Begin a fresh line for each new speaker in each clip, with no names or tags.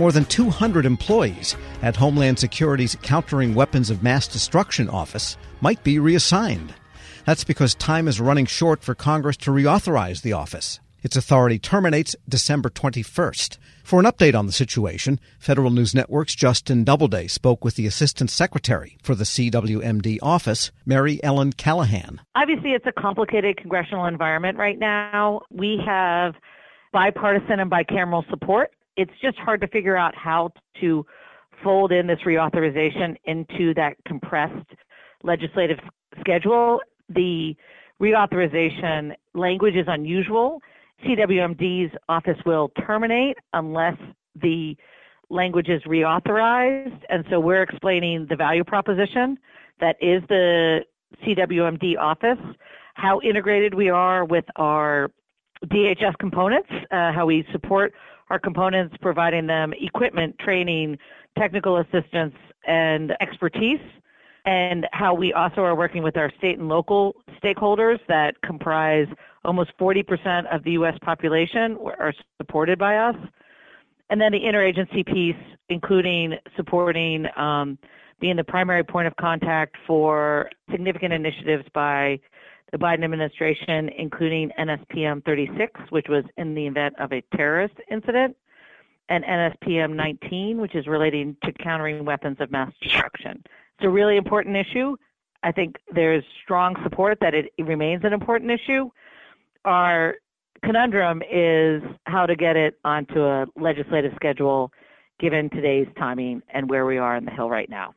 More than 200 employees at Homeland Security's Countering Weapons of Mass Destruction office might be reassigned. That's because time is running short for Congress to reauthorize the office. Its authority terminates December 21st. For an update on the situation, Federal News Network's Justin Doubleday spoke with the Assistant Secretary for the CWMD office, Mary Ellen Callahan.
Obviously, it's a complicated congressional environment right now. We have bipartisan and bicameral support. It's just hard to figure out how to fold in this reauthorization into that compressed legislative schedule. The reauthorization language is unusual CWMD's office will terminate unless the language is reauthorized. And so we're explaining the value proposition that is the CWMD office, how integrated we are with our DHS components, uh, how we support our components, providing them equipment, training, technical assistance, and expertise, and how we also are working with our state and local stakeholders that comprise Almost 40% of the U.S. population are supported by us. And then the interagency piece, including supporting um, being the primary point of contact for significant initiatives by the Biden administration, including NSPM 36, which was in the event of a terrorist incident, and NSPM 19, which is relating to countering weapons of mass destruction. It's a really important issue. I think there's strong support that it remains an important issue our conundrum is how to get it onto a legislative schedule given today's timing and where we are in the Hill right now.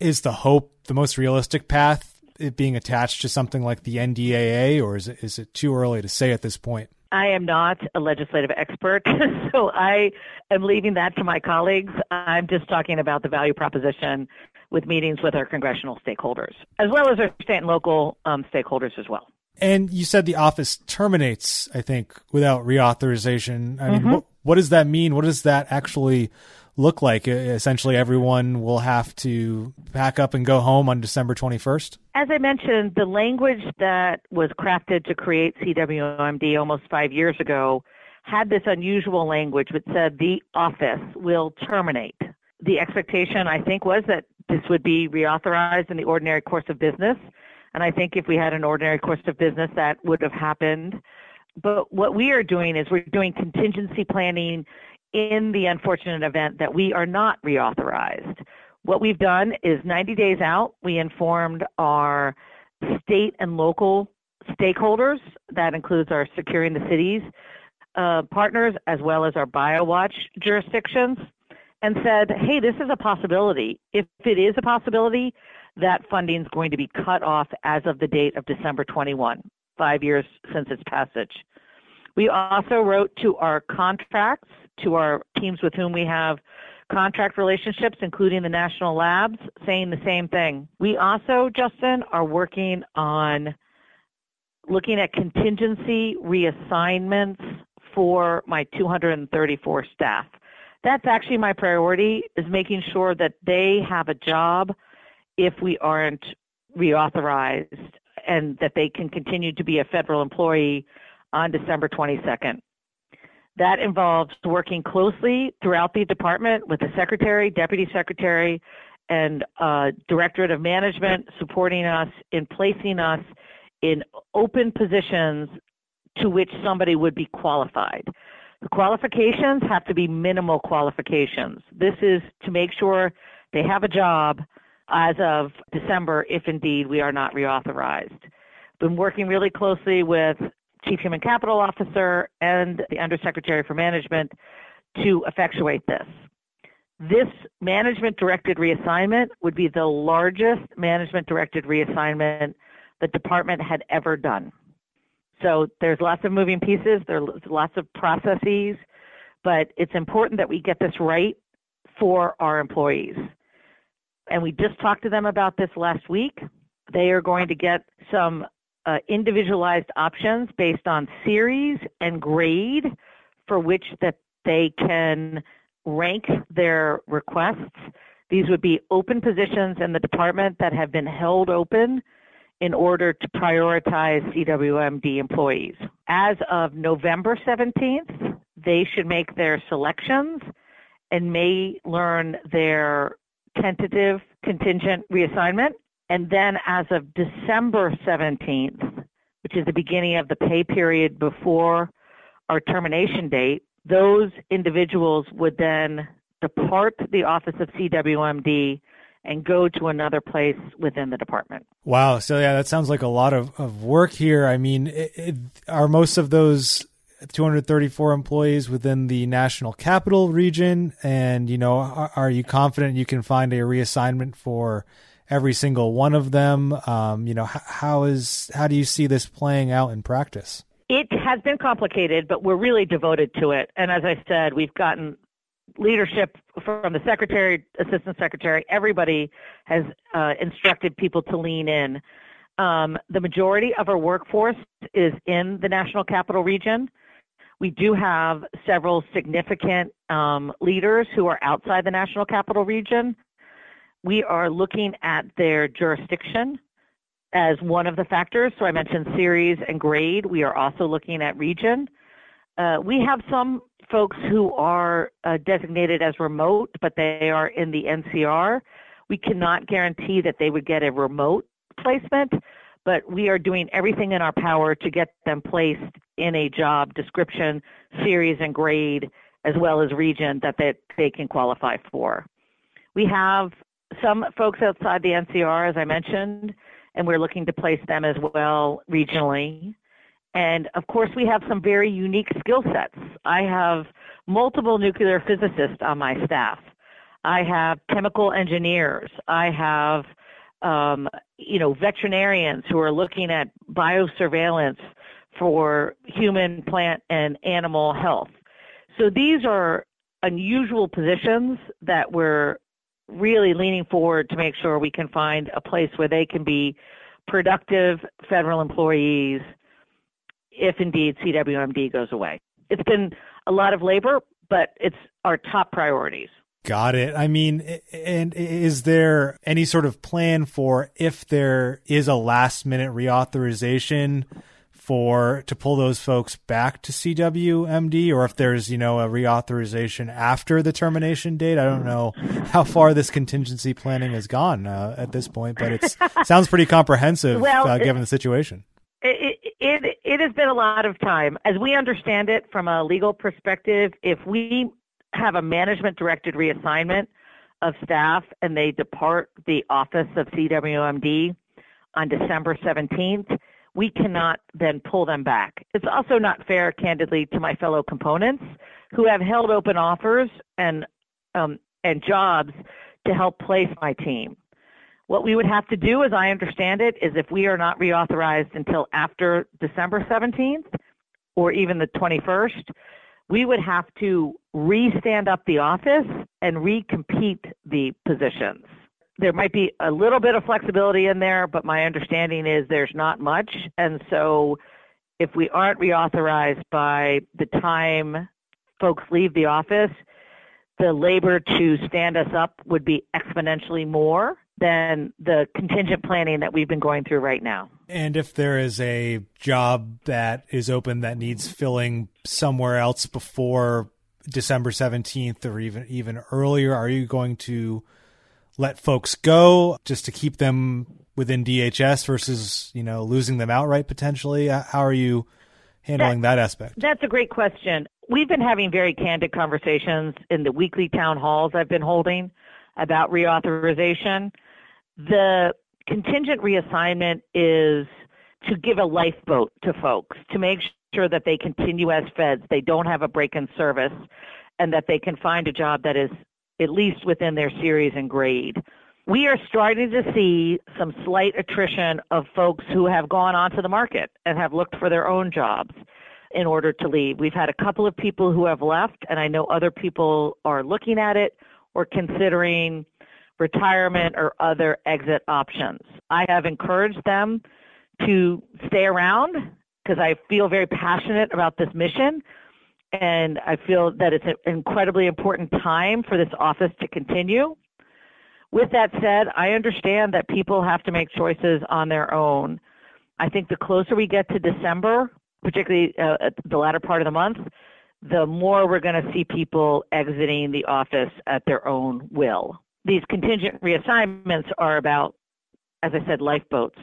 Is the hope the most realistic path? It being attached to something like the NDAA, or is it, is it too early to say at this point?
I am not a legislative expert, so I am leaving that to my colleagues. I'm just talking about the value proposition with meetings with our congressional stakeholders, as well as our state and local um, stakeholders as well.
And you said the office terminates, I think, without reauthorization. I mean, mm-hmm. what, what does that mean? What does that actually look like? Uh, essentially, everyone will have to pack up and go home on December 21st?
As I mentioned, the language that was crafted to create CWMD almost five years ago had this unusual language which said the office will terminate. The expectation, I think, was that this would be reauthorized in the ordinary course of business. And I think if we had an ordinary course of business, that would have happened. But what we are doing is we're doing contingency planning in the unfortunate event that we are not reauthorized. What we've done is 90 days out, we informed our state and local stakeholders, that includes our Securing the Cities uh, partners as well as our BioWatch jurisdictions, and said, hey, this is a possibility. If it is a possibility, that funding is going to be cut off as of the date of December 21, five years since its passage. We also wrote to our contracts, to our teams with whom we have contract relationships, including the national labs, saying the same thing. We also, Justin, are working on looking at contingency reassignments for my 234 staff. That's actually my priority is making sure that they have a job if we aren't reauthorized and that they can continue to be a federal employee on December 22nd. That involves working closely throughout the department with the secretary, deputy secretary, and uh, directorate of management supporting us in placing us in open positions to which somebody would be qualified. The qualifications have to be minimal qualifications. This is to make sure they have a job as of December if indeed we are not reauthorized. Been working really closely with Chief Human Capital Officer and the Undersecretary for Management to effectuate this. This management directed reassignment would be the largest management directed reassignment the department had ever done. So there's lots of moving pieces, there's lots of processes, but it's important that we get this right for our employees and we just talked to them about this last week. They are going to get some uh, individualized options based on series and grade for which that they can rank their requests. These would be open positions in the department that have been held open in order to prioritize CWMD employees. As of November 17th, they should make their selections and may learn their tentative contingent reassignment. And then as of December 17th, which is the beginning of the pay period before our termination date, those individuals would then depart the office of CWMD and go to another place within the department.
Wow. So, yeah, that sounds like a lot of, of work here. I mean, it, it, are most of those 234 employees within the national capital region? And, you know, are, are you confident you can find a reassignment for every single one of them? Um, you know, how is, how do you see this playing out in practice?
It has been complicated, but we're really devoted to it. And as I said, we've gotten leadership from the secretary, assistant secretary, everybody has uh, instructed people to lean in. Um, the majority of our workforce is in the national capital region. We do have several significant um, leaders who are outside the national capital region. We are looking at their jurisdiction as one of the factors. So I mentioned series and grade. We are also looking at region. Uh, we have some folks who are uh, designated as remote, but they are in the NCR. We cannot guarantee that they would get a remote placement, but we are doing everything in our power to get them placed in a job description, series, and grade, as well as region that they, they can qualify for. We have some folks outside the NCR, as I mentioned, and we're looking to place them as well regionally. And of course, we have some very unique skill sets. I have multiple nuclear physicists on my staff. I have chemical engineers. I have, um, you know, veterinarians who are looking at biosurveillance for human, plant, and animal health. So these are unusual positions that we're really leaning forward to make sure we can find a place where they can be productive federal employees if indeed CWMD goes away. It's been a lot of labor, but it's our top priorities.
Got it. I mean, and is there any sort of plan for if there is a last minute reauthorization for to pull those folks back to CWMD or if there's, you know, a reauthorization after the termination date? I don't know how far this contingency planning has gone uh, at this point, but it sounds pretty comprehensive well, uh, given the situation.
It, it, it has been a lot of time. As we understand it from a legal perspective, if we have a management directed reassignment of staff and they depart the office of CWMD on December 17th, we cannot then pull them back. It's also not fair, candidly, to my fellow components who have held open offers and um, and jobs to help place my team. What we would have to do, as I understand it, is if we are not reauthorized until after December 17th or even the 21st, we would have to re-stand up the office and recompete the positions. There might be a little bit of flexibility in there, but my understanding is there's not much. And so if we aren't reauthorized by the time folks leave the office, the labor to stand us up would be exponentially more than the contingent planning that we've been going through right now.
And if there is a job that is open that needs filling somewhere else before December 17th or even even earlier, are you going to let folks go just to keep them within DHS versus, you know, losing them outright potentially? How are you handling that, that aspect?
That's a great question. We've been having very candid conversations in the weekly town halls I've been holding about reauthorization. The contingent reassignment is to give a lifeboat to folks to make sure that they continue as feds, they don't have a break in service, and that they can find a job that is at least within their series and grade. We are starting to see some slight attrition of folks who have gone onto the market and have looked for their own jobs in order to leave. We've had a couple of people who have left, and I know other people are looking at it or considering retirement or other exit options. I have encouraged them to stay around because I feel very passionate about this mission and I feel that it's an incredibly important time for this office to continue. With that said, I understand that people have to make choices on their own. I think the closer we get to December, particularly uh, the latter part of the month, the more we're going to see people exiting the office at their own will. These contingent reassignments are about, as I said, lifeboats.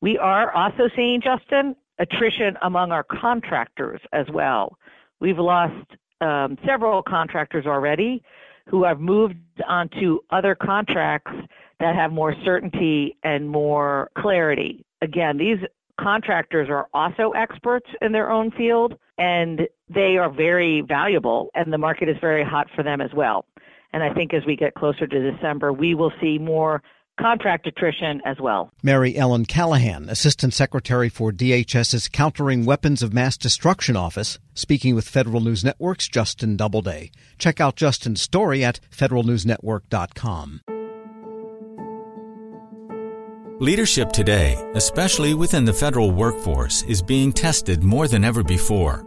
We are also seeing, Justin, attrition among our contractors as well. We've lost um, several contractors already who have moved onto other contracts that have more certainty and more clarity. Again, these contractors are also experts in their own field and they are very valuable and the market is very hot for them as well. And I think as we get closer to December, we will see more contract attrition as well.
Mary Ellen Callahan, Assistant Secretary for DHS's Countering Weapons of Mass Destruction Office, speaking with Federal News Network's Justin Doubleday. Check out Justin's story at federalnewsnetwork.com.
Leadership today, especially within the federal workforce, is being tested more than ever before.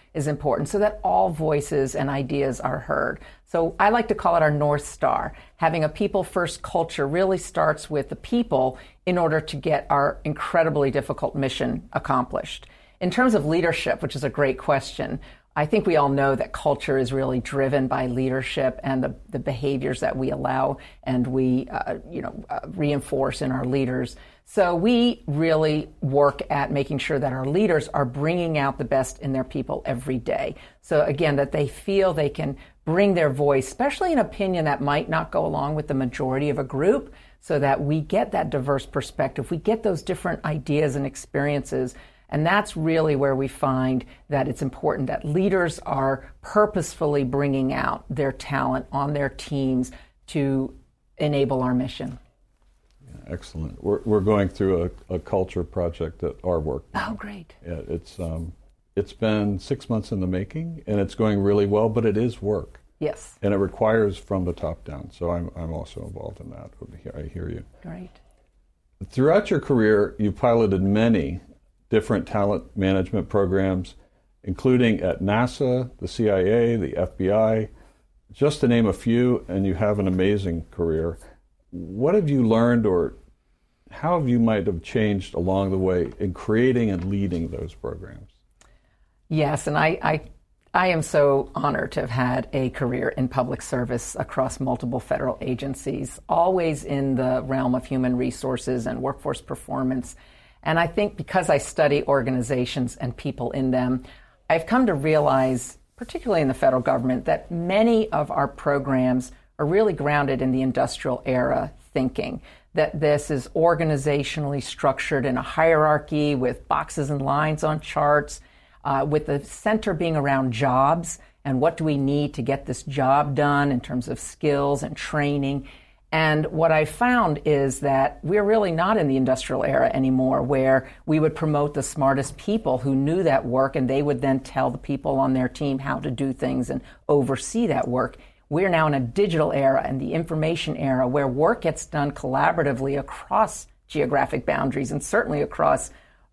is important so that all voices and ideas are heard. So I like to call it our North Star. Having a people first culture really starts with the people in order to get our incredibly difficult mission accomplished. In terms of leadership, which is a great question, I think we all know that culture is really driven by leadership and the, the behaviors that we allow and we, uh, you know, uh, reinforce in our leaders. So we really work at making sure that our leaders are bringing out the best in their people every day. So again, that they feel they can bring their voice, especially an opinion that might not go along with the majority of a group, so that we get that diverse perspective. We get those different ideas and experiences and that's really where we find that it's important that leaders are purposefully bringing out their talent on their teams to enable our mission.
Excellent. We're, we're going through a, a, culture project at our work.
Oh, great.
Yeah, it's, um, it's been six months in the making, and it's going really well, but it is work.
Yes.
And it requires from the top down. So I'm, I'm also involved in that. I hear you.
Great.
Throughout your career, you piloted many different talent management programs, including at NASA, the CIA, the FBI, just to name a few, and you have an amazing career. What have you learned, or how have you might have changed along the way in creating and leading those programs?
Yes, and I, I, I am so honored to have had a career in public service across multiple federal agencies, always in the realm of human resources and workforce performance. And I think because I study organizations and people in them, I've come to realize, particularly in the federal government, that many of our programs are really grounded in the industrial era thinking. That this is organizationally structured in a hierarchy with boxes and lines on charts, uh, with the center being around jobs and what do we need to get this job done in terms of skills and training. And what I found is that we're really not in the industrial era anymore where we would promote the smartest people who knew that work and they would then tell the people on their team how to do things and oversee that work. We're now in a digital era and the information era where work gets done collaboratively across geographic boundaries and certainly across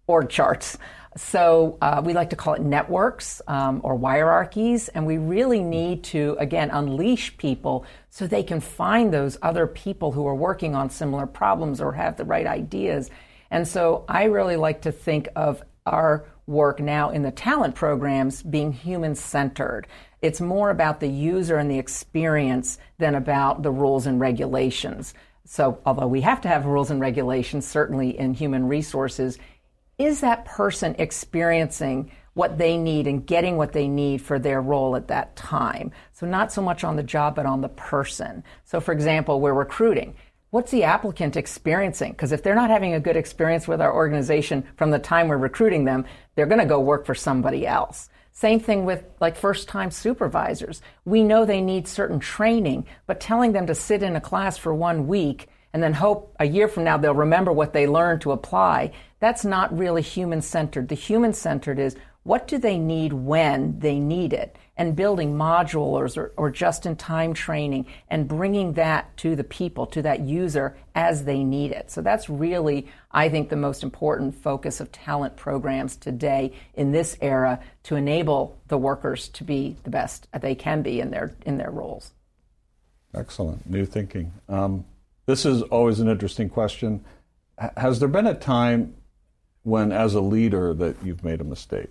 org charts. So uh, we like to call it networks um, or hierarchies, and we really need to again unleash people so they can find those other people who are working on similar problems or have the right ideas. And so I really like to think of our work now in the talent programs being human centered. It's more about the user and the experience than about the rules and regulations. So, although we have to have rules and regulations, certainly in human resources, is that person experiencing what they need and getting what they need for their role at that time? So, not so much on the job, but on the person. So, for example, we're recruiting. What's the applicant experiencing? Because if they're not having a good experience with our organization from the time we're recruiting them, they're going to go work for somebody else. Same thing with like first time supervisors. We know they need certain training, but telling them to sit in a class for one week and then hope a year from now they'll remember what they learned to apply, that's not really human centered. The human centered is what do they need when they need it? And building modules or, or just in time training and bringing that to the people, to that user as they need it. So that's really, I think, the most important focus of talent programs today in this era to enable the workers to be the best they can be in their, in their roles.
Excellent. New thinking. Um, this is always an interesting question. Has there been a time when, as a leader, that you've made a mistake?